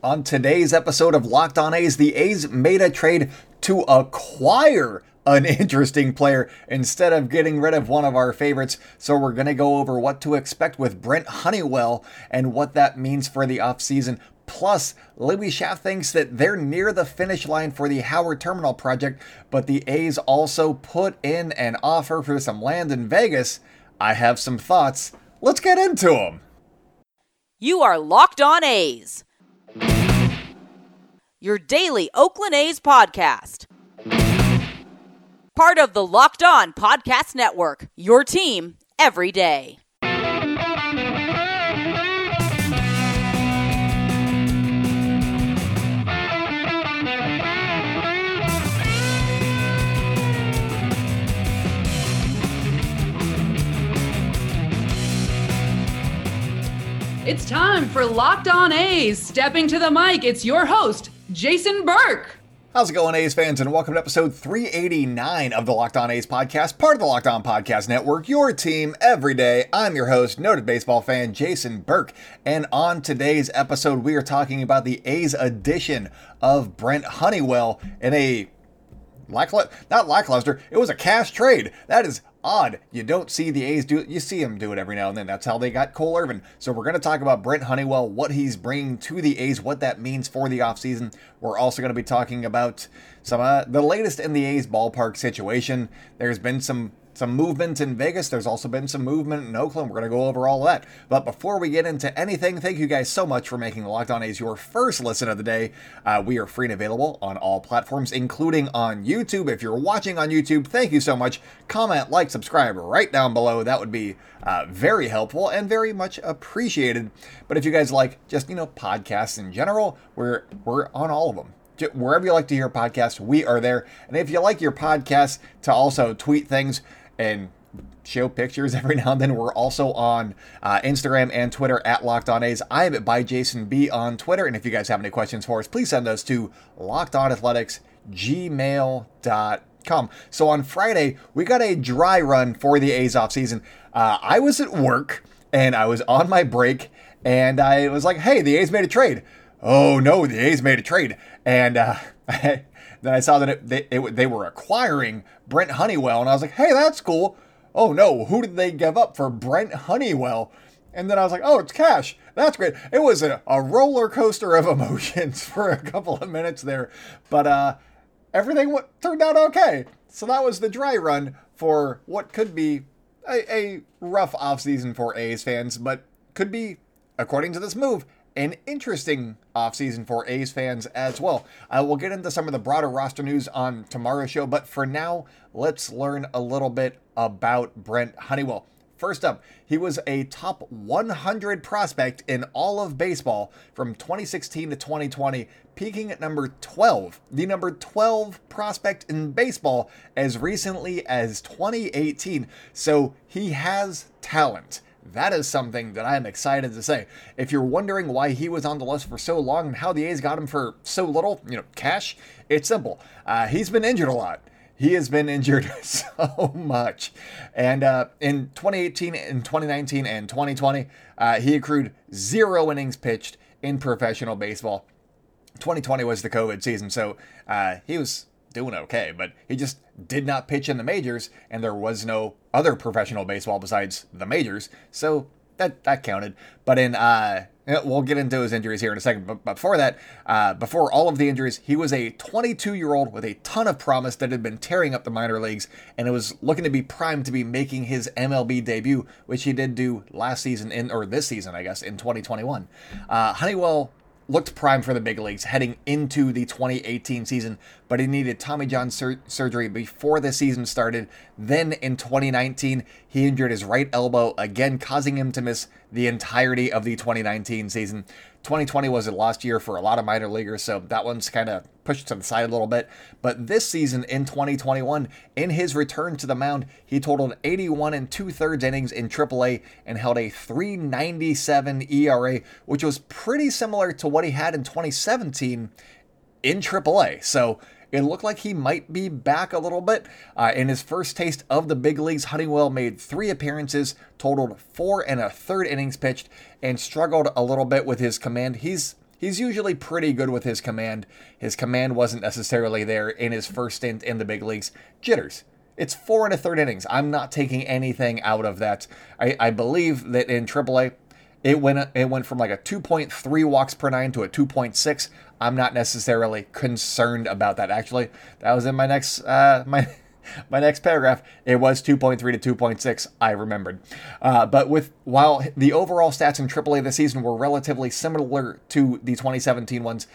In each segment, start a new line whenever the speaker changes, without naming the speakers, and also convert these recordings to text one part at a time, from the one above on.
On today's episode of Locked On A's, the A's made a trade to acquire an interesting player instead of getting rid of one of our favorites. So we're going to go over what to expect with Brent Honeywell and what that means for the offseason. Plus, Libby Schaaf thinks that they're near the finish line for the Howard Terminal project, but the A's also put in an offer for some land in Vegas. I have some thoughts. Let's get into them.
You are Locked On A's your daily Oakland A's podcast. Part of the Locked On Podcast Network, your team every day.
It's time for Locked On A's. Stepping to the mic, it's your host, Jason Burke.
How's it going, A's fans? And welcome to episode 389 of the Locked On A's podcast, part of the Locked On Podcast Network, your team every day. I'm your host, noted baseball fan Jason Burke. And on today's episode, we are talking about the A's edition of Brent Honeywell in a lackluster, not lackluster, it was a cash trade. That is odd. You don't see the A's do it. You see them do it every now and then. That's how they got Cole Irvin. So we're going to talk about Brent Honeywell, what he's bringing to the A's, what that means for the offseason. We're also going to be talking about some uh, the latest in the A's ballpark situation. There's been some some movement in Vegas. There's also been some movement in Oakland. We're going to go over all that. But before we get into anything, thank you guys so much for making Locked On A's your first listen of the day. Uh, we are free and available on all platforms, including on YouTube. If you're watching on YouTube, thank you so much. Comment, like, subscribe right down below. That would be uh, very helpful and very much appreciated. But if you guys like just, you know, podcasts in general, we're we're on all of them wherever you like to hear podcasts, we are there. And if you like your podcast to also tweet things, and show pictures every now and then. We're also on uh, Instagram and Twitter at Locked On A's. I'm at by Jason B on Twitter. And if you guys have any questions for us, please send those to Locked On Athletics lockedonathletics@gmail.com. So on Friday, we got a dry run for the A's off season. Uh, I was at work and I was on my break and I was like, hey, the A's made a trade. Oh no, the A's made a trade. And uh, Then I saw that it, they, it, they were acquiring Brent Honeywell, and I was like, hey, that's cool. Oh no, who did they give up for Brent Honeywell? And then I was like, oh, it's cash. That's great. It was a, a roller coaster of emotions for a couple of minutes there, but uh, everything w- turned out okay. So that was the dry run for what could be a, a rough offseason for A's fans, but could be, according to this move, an interesting offseason for A's fans as well. Uh, I will get into some of the broader roster news on tomorrow's show, but for now, let's learn a little bit about Brent Honeywell. First up, he was a top 100 prospect in all of baseball from 2016 to 2020, peaking at number 12, the number 12 prospect in baseball as recently as 2018. So he has talent. That is something that I am excited to say. If you're wondering why he was on the list for so long and how the A's got him for so little, you know, cash, it's simple. Uh, he's been injured a lot. He has been injured so much. And uh, in 2018, in 2019, and 2020, uh, he accrued zero innings pitched in professional baseball. 2020 was the COVID season, so uh, he was doing okay, but he just did not pitch in the majors, and there was no other professional baseball besides the majors, so that that counted. But in uh, we'll get into his injuries here in a second. But before that, uh, before all of the injuries, he was a 22 year old with a ton of promise that had been tearing up the minor leagues, and it was looking to be primed to be making his MLB debut, which he did do last season in or this season, I guess, in 2021. Uh, Honeywell looked prime for the big leagues heading into the 2018 season, but he needed Tommy John sur- surgery before the season started. Then in 2019, he injured his right elbow, again causing him to miss the entirety of the 2019 season. 2020 was a lost year for a lot of minor leaguers, so that one's kind of pushed to the side a little bit. But this season in 2021, in his return to the mound, he totaled 81 and two thirds innings in AAA and held a 397 ERA, which was pretty similar to what he had in 2017 in AAA. So it looked like he might be back a little bit. Uh, in his first taste of the big leagues, Honeywell made three appearances, totaled four and a third innings pitched, and struggled a little bit with his command. He's he's usually pretty good with his command. His command wasn't necessarily there in his first stint in the big leagues. Jitters. It's four and a third innings. I'm not taking anything out of that. I, I believe that in AAA, it went it went from like a 2.3 walks per nine to a 2.6. I'm not necessarily concerned about that. Actually, that was in my next uh, my my next paragraph, it was 2.3 to 2.6. I remembered, uh, but with while the overall stats in AAA this season were relatively similar to the 2017 ones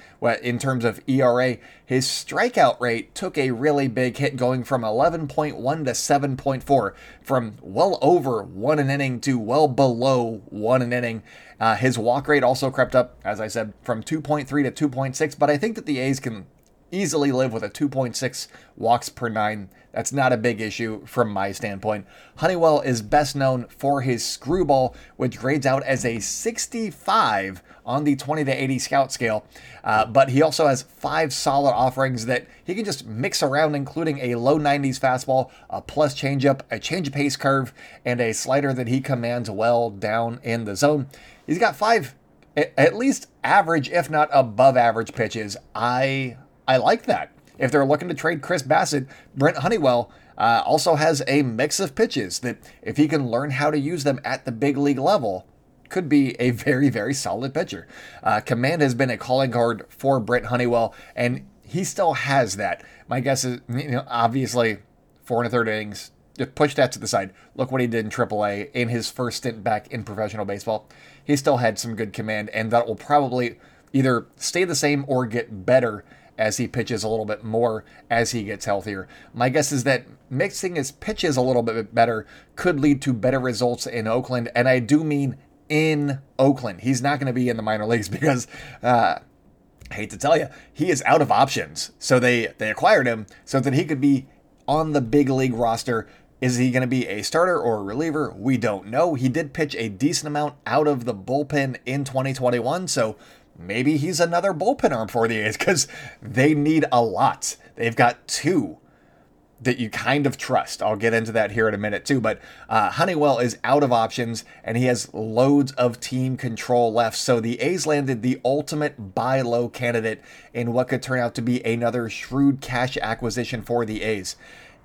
in terms of ERA, his strikeout rate took a really big hit, going from 11.1 to 7.4, from well over one an inning to well below one an inning. Uh, his walk rate also crept up, as I said, from 2.3 to 2.6. But I think that the A's can easily live with a 2.6 walks per nine. That's not a big issue from my standpoint. Honeywell is best known for his screwball, which grades out as a 65 on the 20 to 80 scout scale. Uh, but he also has five solid offerings that he can just mix around, including a low 90s fastball, a plus changeup, a change of pace curve, and a slider that he commands well down in the zone. He's got five at least average, if not above average pitches. I I like that. If they're looking to trade Chris Bassitt, Brent Honeywell uh, also has a mix of pitches that, if he can learn how to use them at the big league level, could be a very, very solid pitcher. Uh, command has been a calling card for Brent Honeywell, and he still has that. My guess is, you know, obviously, four and a third innings, just push that to the side. Look what he did in AAA in his first stint back in professional baseball. He still had some good command, and that will probably either stay the same or get better as he pitches a little bit more as he gets healthier. My guess is that mixing his pitches a little bit better could lead to better results in Oakland, and I do mean in Oakland. He's not going to be in the minor leagues because. Uh, hate to tell you, he is out of options. So they they acquired him so that he could be on the big league roster. Is he going to be a starter or a reliever? We don't know. He did pitch a decent amount out of the bullpen in 2021, so maybe he's another bullpen arm for the A's because they need a lot. They've got two that you kind of trust. I'll get into that here in a minute too. But uh, Honeywell is out of options and he has loads of team control left. So the A's landed the ultimate buy low candidate in what could turn out to be another shrewd cash acquisition for the A's.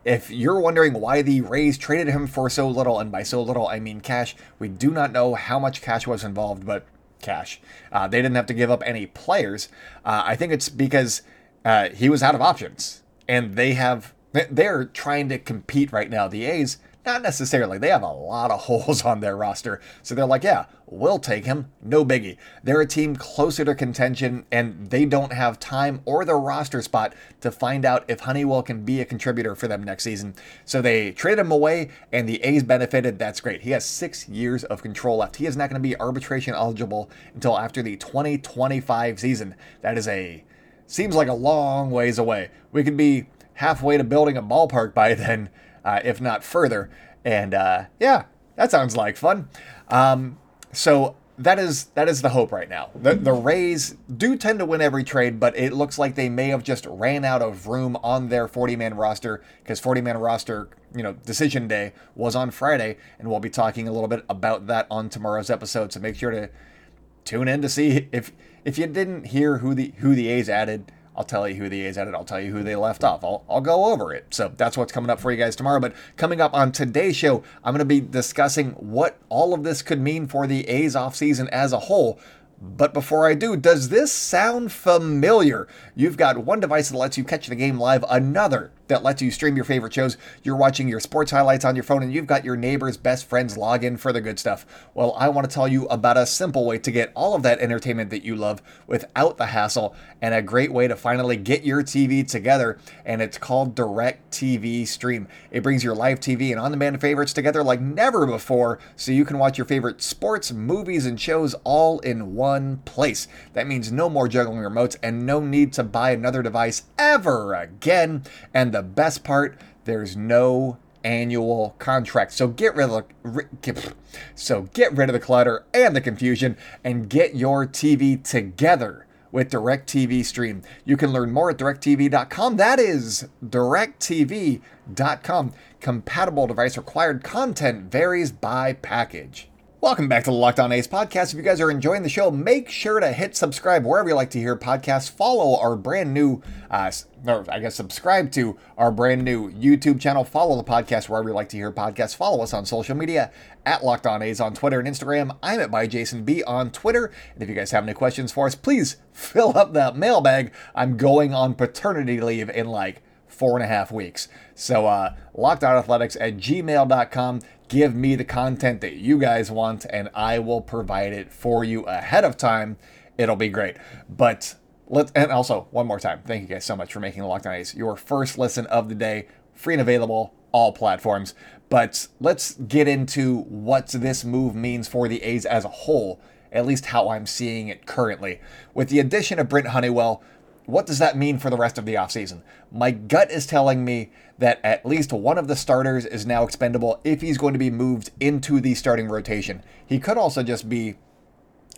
If you're wondering why the Rays traded him for so little, and by so little I mean cash, we do not know how much cash was involved, but cash. Uh, they didn't have to give up any players. Uh, I think it's because uh, he was out of options, and they have they're trying to compete right now. The A's not necessarily. They have a lot of holes on their roster. So they're like, yeah, we'll take him. No biggie. They're a team closer to contention, and they don't have time or the roster spot to find out if Honeywell can be a contributor for them next season. So they traded him away, and the A's benefited. That's great. He has six years of control left. He is not going to be arbitration eligible until after the 2025 season. That is a seems like a long ways away. We could be halfway to building a ballpark by then uh, if not further. And uh, yeah, that sounds like fun. Um, so that is that is the hope right now. The the Rays do tend to win every trade, but it looks like they may have just ran out of room on their 40 man roster because 40 man roster, you know, decision day was on Friday, and we'll be talking a little bit about that on tomorrow's episode. So make sure to tune in to see if if you didn't hear who the who the A's added I'll tell you who the A's added. I'll tell you who they left off. I'll, I'll go over it. So that's what's coming up for you guys tomorrow. But coming up on today's show, I'm going to be discussing what all of this could mean for the A's offseason as a whole. But before I do, does this sound familiar? You've got one device that lets you catch the game live, another that lets you stream your favorite shows. You're watching your sports highlights on your phone, and you've got your neighbor's best friend's login for the good stuff. Well, I want to tell you about a simple way to get all of that entertainment that you love without the hassle, and a great way to finally get your TV together. And it's called DirecTV Stream. It brings your live TV and on demand favorites together like never before, so you can watch your favorite sports, movies, and shows all in one place. That means no more juggling remotes and no need to buy another device ever again. And best part, there's no annual contract. So get rid of the, so get rid of the clutter and the confusion and get your TV together with DirecTV Stream. You can learn more at directv.com. That is directv.com. Compatible device required content varies by package. Welcome back to the Locked On A's podcast. If you guys are enjoying the show, make sure to hit subscribe wherever you like to hear podcasts. Follow our brand new, uh, or I guess subscribe to our brand new YouTube channel. Follow the podcast wherever you like to hear podcasts. Follow us on social media at Locked On A's on Twitter and Instagram. I'm at by Jason B on Twitter. And if you guys have any questions for us, please fill up that mailbag. I'm going on paternity leave in like four and a half weeks. So, uh, lockedonathletics at gmail.com. Give me the content that you guys want, and I will provide it for you ahead of time. It'll be great. But let's, and also, one more time, thank you guys so much for making the Locked On A's your first listen of the day, free and available, all platforms. But let's get into what this move means for the A's as a whole, at least how I'm seeing it currently. With the addition of Brent Honeywell, what does that mean for the rest of the offseason? My gut is telling me that at least one of the starters is now expendable if he's going to be moved into the starting rotation. He could also just be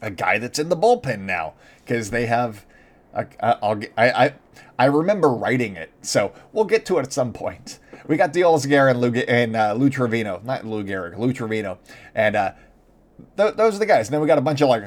a guy that's in the bullpen now because they have. I, I I remember writing it, so we'll get to it at some point. We got Gehrig and Lou, and uh, Lou Trivino, not Lou Gehrig, Lou Trivino, and uh, th- those are the guys. And then we got a bunch of like,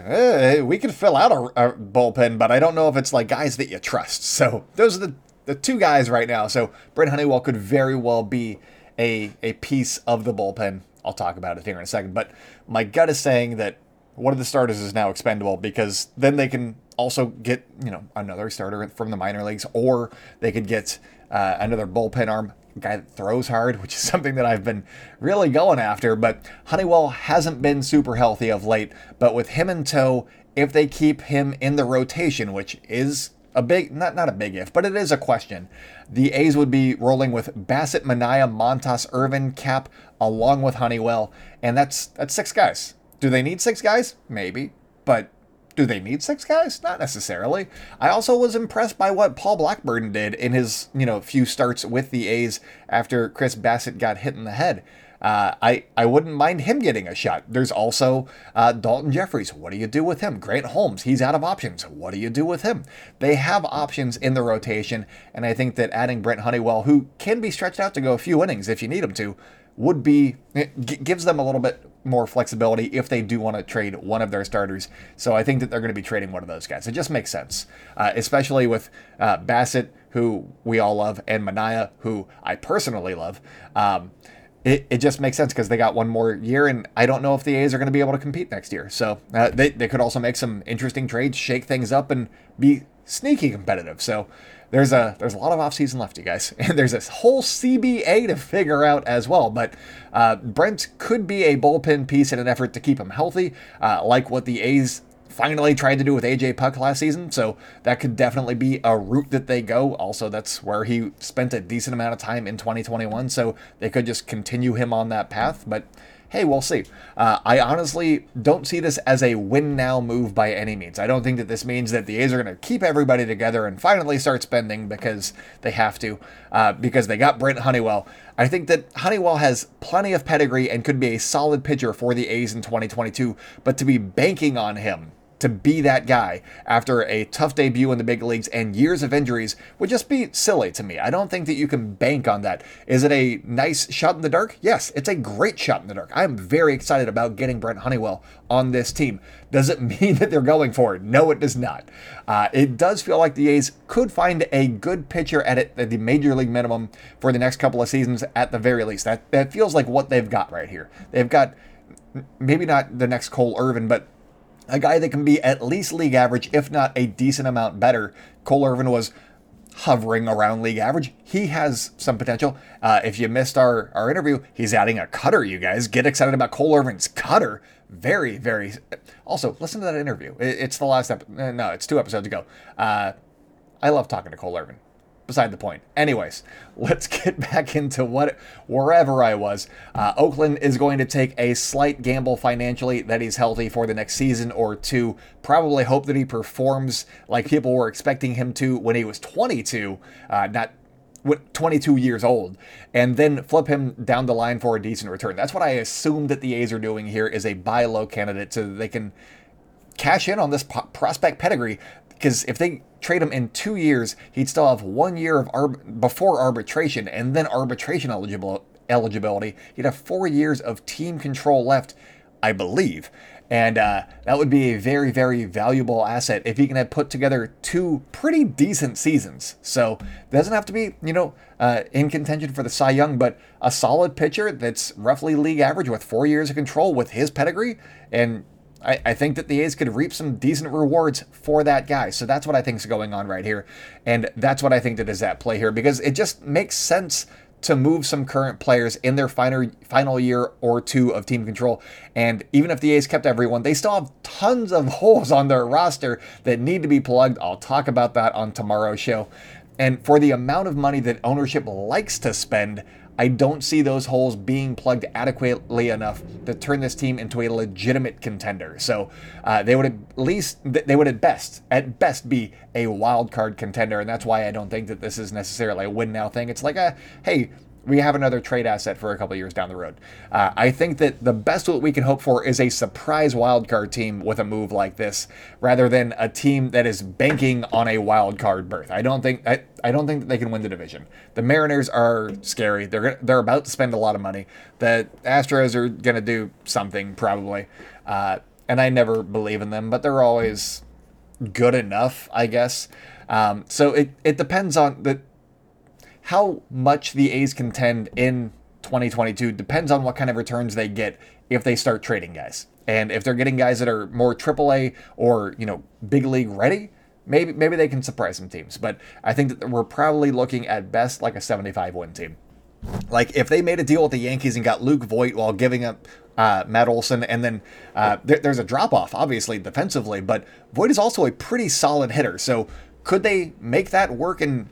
we could fill out a, a, bullpen, but I don't know if it's like guys that you trust. So those are the, the two guys right now. So Brent Honeywell could very well be a, a piece of the bullpen. I'll talk about it here in a second. But my gut is saying that one of the starters is now expendable because then they can also get, you know, another starter from the minor leagues, or they could get uh, another bullpen arm guy that throws hard, which is something that I've been really going after. But Honeywell hasn't been super healthy of late. But with him in tow, if they keep him in the rotation, which is a big, not, not a big if, but it is a question, the A's would be rolling with Bassitt, Manaea, Montas, Irvin, Cap, along with Honeywell. And that's that's six guys. Do they need six guys? Maybe. But do they need six guys? Not necessarily. I also was impressed by what Paul Blackburn did in his, you know, few starts with the A's after Chris Bassitt got hit in the head. Uh, I, I wouldn't mind him getting a shot. There's also uh, Daulton Jefferies. What do you do with him? Grant Holmes, he's out of options. What do you do with him? They have options in the rotation, and I think that adding Brent Honeywell, who can be stretched out to go a few innings if you need him to, would be gives them a little bit more flexibility if they do want to trade one of their starters. So I think that they're going to be trading one of those guys. It just makes sense, uh, especially with uh, Bassitt, who we all love, and Manaea, who I personally love. Um, it, it just makes sense because they got one more year, and I don't know if the A's are going to be able to compete next year. So uh, they, they could also make some interesting trades, shake things up, and be sneaky competitive. So there's a there's a lot of offseason left, you guys, and there's this whole CBA to figure out as well. But uh, Brent could be a bullpen piece in an effort to keep him healthy, uh, like what the A's finally tried to do with AJ Puk last season. So that could definitely be a route that they go. Also, that's where he spent a decent amount of time in 2021. So they could just continue him on that path. But hey, we'll see. Uh, I honestly don't see this as a win now move by any means. I don't think that this means that the A's are going to keep everybody together and finally start spending because they have to, uh, because they got Brent Honeywell. I think that Honeywell has plenty of pedigree and could be a solid pitcher for the A's in 2022, but to be banking on him to be that guy after a tough debut in the big leagues and years of injuries would just be silly to me. I don't think that you can bank on that. Is it a nice shot in the dark? Yes, it's a great shot in the dark. I am very excited about getting Brent Honeywell on this team. Does it mean that they're going for it? No, it does not. Uh, it does feel like the A's could find a good pitcher at, it, at the major league minimum for the next couple of seasons at the very least. That that feels like what they've got right here. They've got maybe not the next Cole Irvin, but a guy that can be at least league average, if not a decent amount better. Cole Irvin was hovering around league average. He has some potential. Uh, if you missed our, our interview, he's adding a cutter, you guys. Get excited about Cole Irvin's cutter. Very, very. Also, listen to that interview. it's the last episode. No, it's two episodes ago. Uh, I love talking to Cole Irvin beside the point. Anyways, let's get back into what wherever I was. Uh, Oakland is going to take a slight gamble financially that he's healthy for the next season or two. Probably hope that he performs like people were expecting him to when he was 22, uh, not 22 years old, and then flip him down the line for a decent return. That's what I assume that the A's are doing here is a buy low candidate so they can cash in on this prospect pedigree because if they trade him in two years, he'd still have one year of arb- before arbitration and then arbitration eligible eligibility. He'd have four years of team control left I believe. And uh, that would be a very, very valuable asset if he can have put together two pretty decent seasons. So doesn't have to be, you know, uh, in contention for the Cy Young, but a solid pitcher that's roughly league average with four years of control with his pedigree. And I, I think that the A's could reap some decent rewards for that guy. So that's what I think is going on right here. And that's what I think that is at play here because it just makes sense to move some current players in their final final year or two of team control. And even if the A's kept everyone, they still have tons of holes on their roster that need to be plugged. I'll talk about that on tomorrow's show. And for the amount of money that ownership likes to spend, I don't see those holes being plugged adequately enough to turn this team into a legitimate contender. So uh, they would at least, they would at best, at best be a wild card contender, and that's why I don't think that this is necessarily a win now thing. It's like a hey, we have another trade asset for a couple years down the road. Uh, I think that the best what we can hope for is a surprise wildcard team with a move like this, rather than a team that is banking on a wildcard berth. I don't think I, I don't think that they can win the division. The Mariners are scary. They're they're about to spend a lot of money. The Astros are gonna do something probably, uh, and I never believe in them, but they're always good enough, I guess. Um, so it, it depends on the how much the A's contend in 2022 depends on what kind of returns they get if they start trading guys. And if they're getting guys that are more AAA or, you know, big league ready, maybe maybe they can surprise some teams. But I think that we're probably looking at best like a 75 win team. Like if they made a deal with the Yankees and got Luke Voit while giving up uh, Matt Olson, and then uh, there, there's a drop off, obviously defensively, but Voit is also a pretty solid hitter. So could they make that work and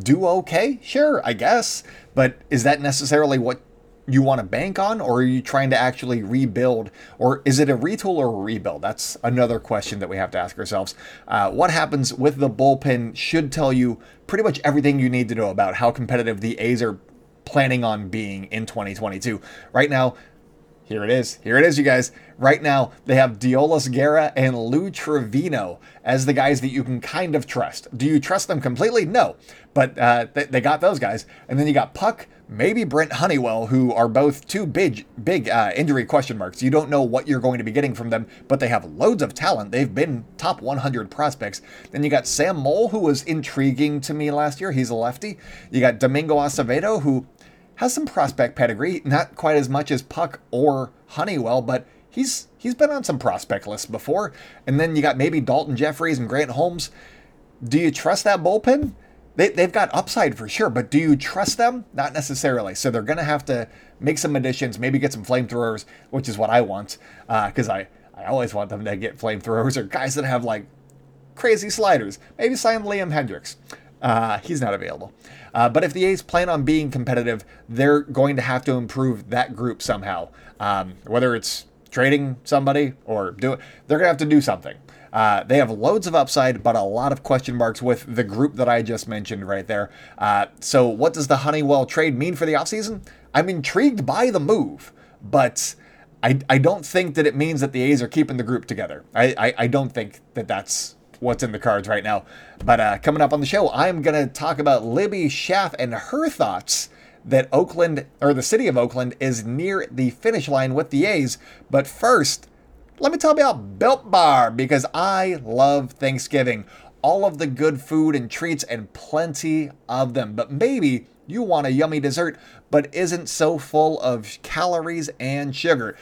do okay? Sure, I guess. But is that necessarily what you want to bank on, or are you trying to actually rebuild? Or is it a retool or a rebuild? That's another question that we have to ask ourselves. Uh, what happens with the bullpen should tell you pretty much everything you need to know about how competitive the A's are planning on being in 2022. Right now, here it is. Here it is, you guys. Right now, they have Deolis Guerra and Lou Trivino as the guys that you can kind of trust. Do you trust them completely? No. But uh, they, they got those guys. And then you got Puk, maybe Brent Honeywell, who are both two big, big uh, injury question marks. You don't know what you're going to be getting from them, but they have loads of talent. They've been top 100 prospects. Then you got Sam Moll, who was intriguing to me last year. He's a lefty. You got Domingo Acevedo, who has some prospect pedigree, not quite as much as Puk or Honeywell, but he's he's been on some prospect lists before. And then you got maybe Daulton Jefferies and Grant Holmes. Do you trust that bullpen? They, they've got upside for sure, but do you trust them? Not necessarily. So they're going to have to make some additions, maybe get some flamethrowers, which is what I want, because uh, I, I always want them to get flamethrowers or guys that have like crazy sliders. Maybe sign Liam Hendriks. Uh, he's not available. Uh, but if the A's plan on being competitive, they're going to have to improve that group somehow. Um, whether it's trading somebody or do it, they're going to have to do something. Uh, they have loads of upside, but a lot of question marks with the group that I just mentioned right there. Uh, so, what does the Honeywell trade mean for the offseason? I'm intrigued by the move, but I, I don't think that it means that the A's are keeping the group together. I, I, I don't think that that's what's in the cards right now. But uh, coming up on the show, I'm going to talk about Libby Schaaf and her thoughts that Oakland, or the city of Oakland, is near the finish line with the A's. But first, let me tell you about Built Bar because I love Thanksgiving. All of the good food and treats and plenty of them. But maybe you want a yummy dessert, but isn't so full of calories and sugar.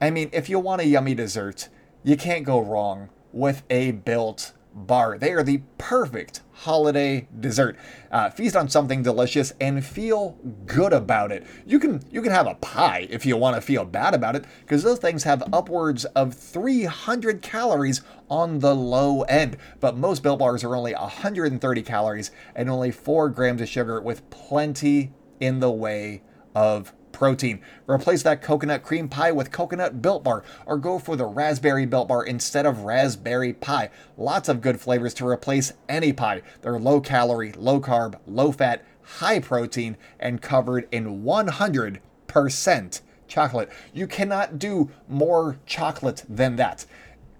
I mean, if you want a yummy dessert, you can't go wrong with a built bar. They are the perfect holiday dessert. Uh, feast on something delicious and feel good about it. You can you can have a pie if you want to feel bad about it because those things have upwards of 300 calories on the low end. But most Built Bars are only 130 calories and only 4 grams of sugar with plenty in the way of protein. Replace that coconut cream pie with coconut built bar or go for the raspberry built bar instead of raspberry pie. Lots of good flavors to replace any pie. They're low calorie, low carb, low fat, high protein, and covered in 100% chocolate. You cannot do more chocolate than that.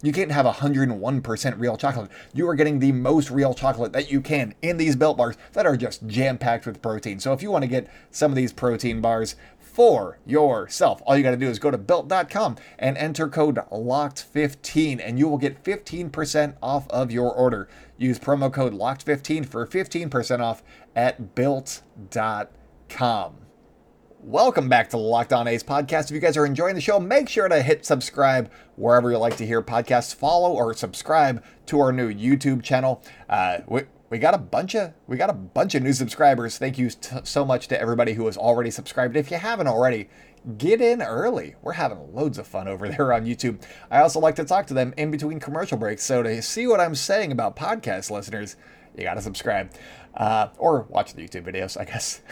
You can't have 101% real chocolate. You are getting the most real chocolate that you can in these built bars that are just jam packed with protein. So if you want to get some of these protein bars, for yourself. All you got to do is go to built.com and enter code LOCKED15 and you will get 15% off of your order. Use promo code LOCKED15 for 15% off at built.com. Welcome back to the Locked On A's podcast. If you guys are enjoying the show, make sure to hit subscribe wherever you like to hear podcasts. Follow or subscribe to our new YouTube channel. Uh, we, got a bunch of we got a bunch of new subscribers. Thank you t- so much to everybody who has already subscribed. If you haven't already, get in early. We're having loads of fun over there on YouTube. I also like to talk to them in between commercial breaks. So to see what I'm saying about podcast listeners, you got to subscribe. Uh, or watch the YouTube videos, I guess.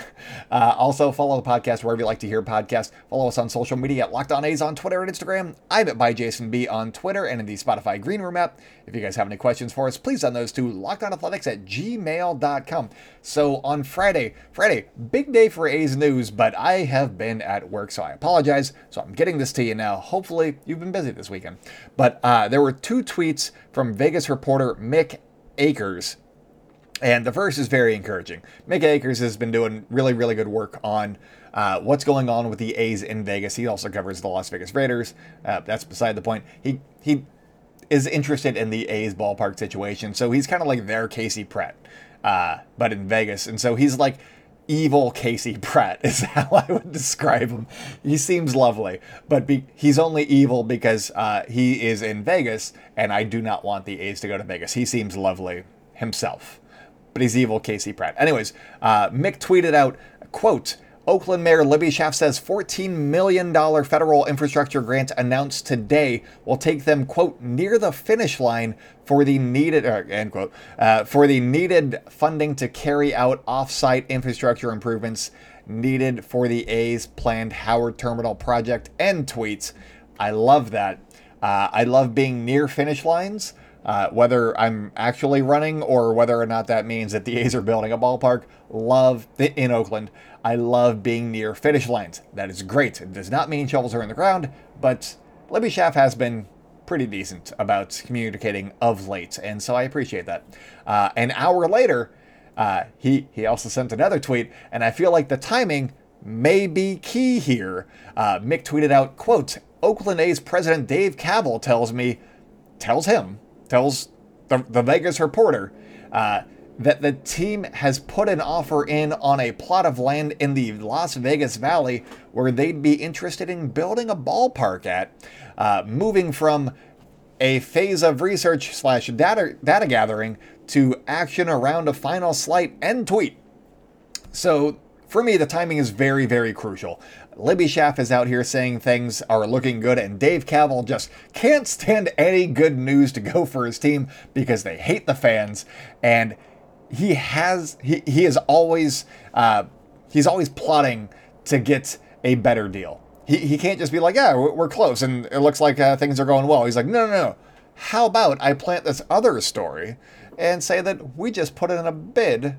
Uh, also, follow the podcast wherever you like to hear podcasts. Follow us on social media at Locked On A's on Twitter and Instagram. I'm at by Jason B on Twitter and in the Spotify Green Room app. If you guys have any questions for us, please send those to lockedonathletics at gmail.com. So on Friday, Friday, big day for A's news, but I have been at work, so I apologize. So I'm getting this to you now. Hopefully, you've been busy this weekend. But uh, there were two tweets from Vegas reporter Mick Akers and the first is very encouraging. Mick Akers has been doing really, really good work on uh, what's going on with the A's in Vegas. He also covers the Las Vegas Raiders. Uh, that's beside the point. He he is interested in the A's ballpark situation, so he's kind of like their Casey Pratt, uh, but in Vegas. And so he's like evil Casey Pratt is how I would describe him. He seems lovely, but be, he's only evil because uh, he is in Vegas, and I do not want the A's to go to Vegas. He seems lovely himself but he's evil Casey Pratt. Anyways, uh, Mick tweeted out, quote, Oakland Mayor Libby Schaaf says $14 million federal infrastructure grant announced today will take them, quote, near the finish line for the needed, uh, end quote, uh, for the needed funding to carry out off-site infrastructure improvements needed for the A's planned Howard Terminal project, end tweets. I love that. Uh, I love being near finish lines. Uh, whether I'm actually running or whether or not that means that the A's are building a ballpark, love in Oakland. I love being near finish lines. That is great. It does not mean shovels are in the ground, but Libby Schaaf has been pretty decent about communicating of late, and so I appreciate that. Uh, an hour later, uh, he he also sent another tweet, and I feel like the timing may be key here. Uh, Mick tweeted out, "quote Oakland A's president Dave Kaval tells me, tells him tells the, the Vegas reporter uh, that the team has put an offer in on a plot of land in the Las Vegas Valley where they'd be interested in building a ballpark at, uh, moving from a phase of research slash data, data gathering to action around a final slight end tweet. So for me, the timing is very, very crucial. Libby Schaaf is out here saying things are looking good, and Dave Kaval just can't stand any good news to go for his team because they hate the fans, and he has he, he is always uh, he's always plotting to get a better deal. He, he can't just be like, yeah, we're close, and it looks like uh, things are going well. He's like, no, no, no. How about I plant this other story and say that we just put in a bid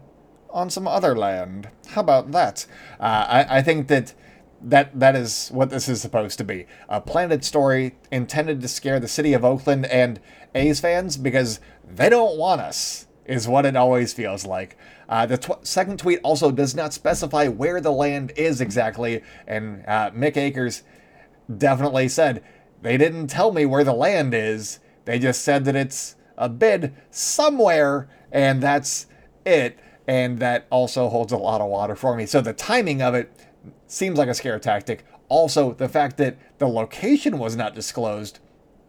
on some other land? How about that? Uh, I, I think that that that is what this is supposed to be a planted story intended to scare the city of Oakland and A's fans because they don't want us is what it always feels like. Uh, the tw- second tweet also does not specify where the land is exactly, and uh, Mick Akers definitely said they didn't tell me where the land is. They just said that it's a bid somewhere, and that's it. And that also holds a lot of water for me. So the timing of it seems like a scare tactic. Also, the fact that the location was not disclosed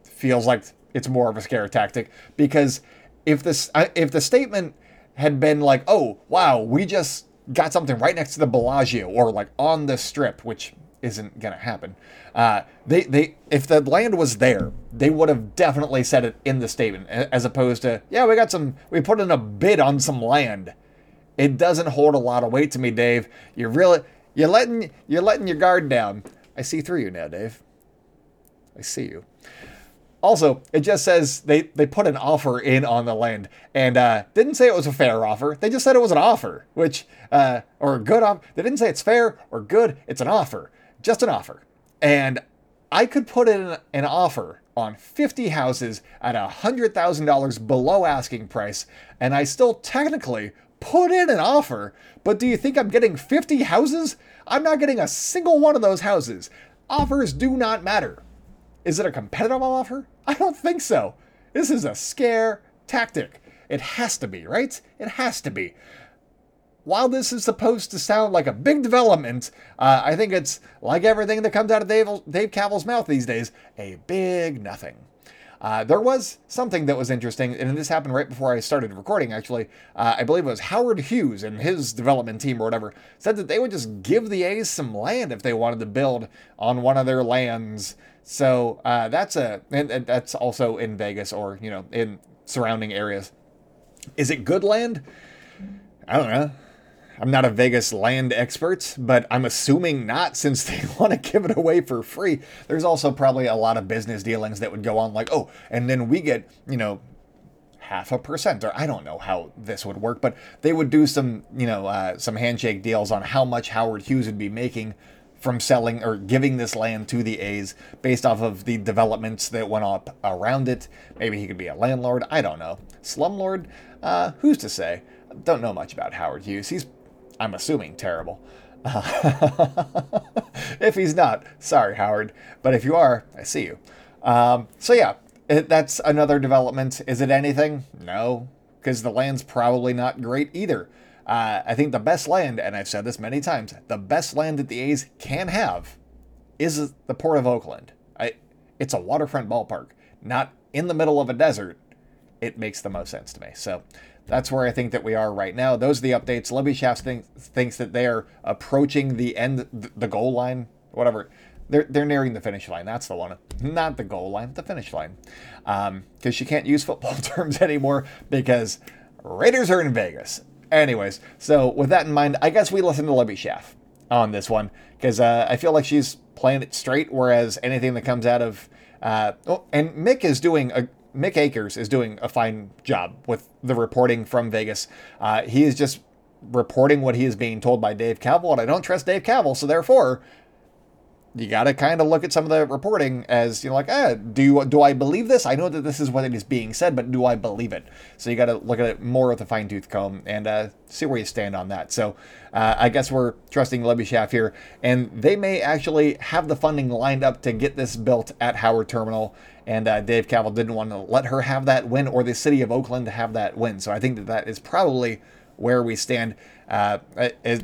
feels like it's more of a scare tactic because if this if the statement had been like, "Oh, wow, we just got something right next to the Bellagio or like on the strip," which isn't gonna happen. Uh, they they if the land was there, they would have definitely said it in the statement, as opposed to, "Yeah, we got some, we put in a bid on some land." It doesn't hold a lot of weight to me, Dave. You really you're letting you're letting your guard down. I see through you now, Dave. I see you. Also, it just says they, they put an offer in on the land and uh, didn't say it was a fair offer. They just said it was an offer, which, uh, or a good offer. They didn't say it's fair or good. It's an offer, just an offer. And I could put in an offer on 50 houses at $100,000 below asking price, and I still technically put in an offer. But do you think I'm getting 50 houses? I'm not getting a single one of those houses. Offers do not matter. Is it a competitive offer? I don't think so. This is a scare tactic. It has to be, right? It has to be. While this is supposed to sound like a big development, uh, I think it's like everything that comes out of Dave, Dave Kaval's mouth these days a big nothing. Uh, there was something that was interesting, and this happened right before I started recording, actually. Uh, I believe it was Howard Hughes and his development team or whatever said that they would just give the A's some land if they wanted to build on one of their lands. So uh, that's a, and, and that's also in Vegas or, you know, in surrounding areas. Is it good land? I don't know. I'm not a Vegas land expert, but I'm assuming not since they want to give it away for free. There's also probably a lot of business dealings that would go on, like, oh, and then we get, you know, half a percent, or I don't know how this would work, but they would do some, you know, uh, some handshake deals on how much Howard Hughes would be making from selling or giving this land to the A's based off of the developments that went up around it. Maybe he could be a landlord. I don't know. Slumlord? Uh, who's to say? Don't know much about Howard Hughes. He's I'm assuming terrible. if he's not, sorry, Howard. But if you are, I see you. Um, so yeah, it, that's another development. Is it anything? No, because the land's probably not great either. Uh, I think the best land, and I've said this many times, the best land that the A's can have is the Port of Oakland. I, it's a waterfront ballpark, not in the middle of a desert. It makes the most sense to me. So that's where I think that we are right now. Those are the updates. Libby Schaaf think, thinks that they are approaching the end, the goal line, whatever. They're, they're nearing the finish line. That's the one. Not the goal line, the finish line. Because um, she can't use football terms anymore because Raiders are in Vegas. Anyways, so with that in mind, I guess we listen to Libby Schaaf on this one because uh, I feel like she's playing it straight, whereas anything that comes out of. Uh, oh, and Mick is doing a Mick Akers is doing a fine job with the reporting from Vegas. Uh, he is just reporting what he is being told by Dave Kaval, and I don't trust Dave Kaval, so therefore, you got to kind of look at some of the reporting as you know, like, eh, do do I believe this? I know that this is what it is being said, but do I believe it? So you got to look at it more with a fine tooth comb and uh, see where you stand on that. So uh, I guess we're trusting Libby Schaaf here, and they may actually have the funding lined up to get this built at Howard Terminal and uh, Dave Kaval didn't want to let her have that win or the city of Oakland to have that win. So I think that that is probably where we stand. Uh, as,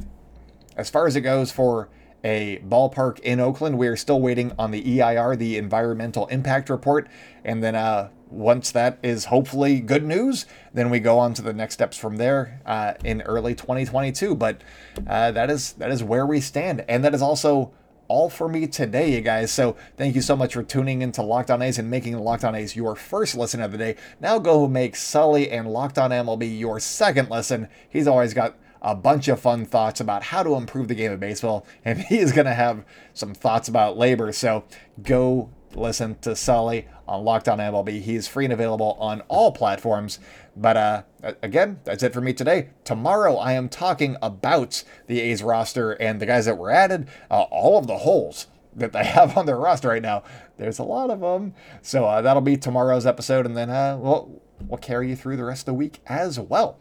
as far as it goes for a ballpark in Oakland, we are still waiting on the EIR, the Environmental Impact Report, and then uh, once that is hopefully good news, then we go on to the next steps from there uh, in early 2022. But uh, that is that is where we stand, and that is also all for me today, you guys. So thank you so much for tuning into Locked On A's and making Locked On A's your first listen of the day. Now go make Sully and Locked On MLB your second listen. He's always got a bunch of fun thoughts about how to improve the game of baseball, and he is going to have some thoughts about labor. So go listen to Sully on Locked On MLB. He is free and available on all platforms. But uh, again, that's it for me today. Tomorrow, I am talking about the A's roster and the guys that were added, uh, all of the holes that they have on their roster right now. There's a lot of them. So uh, that'll be tomorrow's episode, and then uh, we'll, we'll carry you through the rest of the week as well.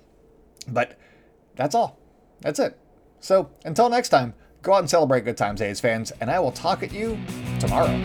But that's all. That's it. So until next time, go out and celebrate good times, A's fans, and I will talk at you tomorrow.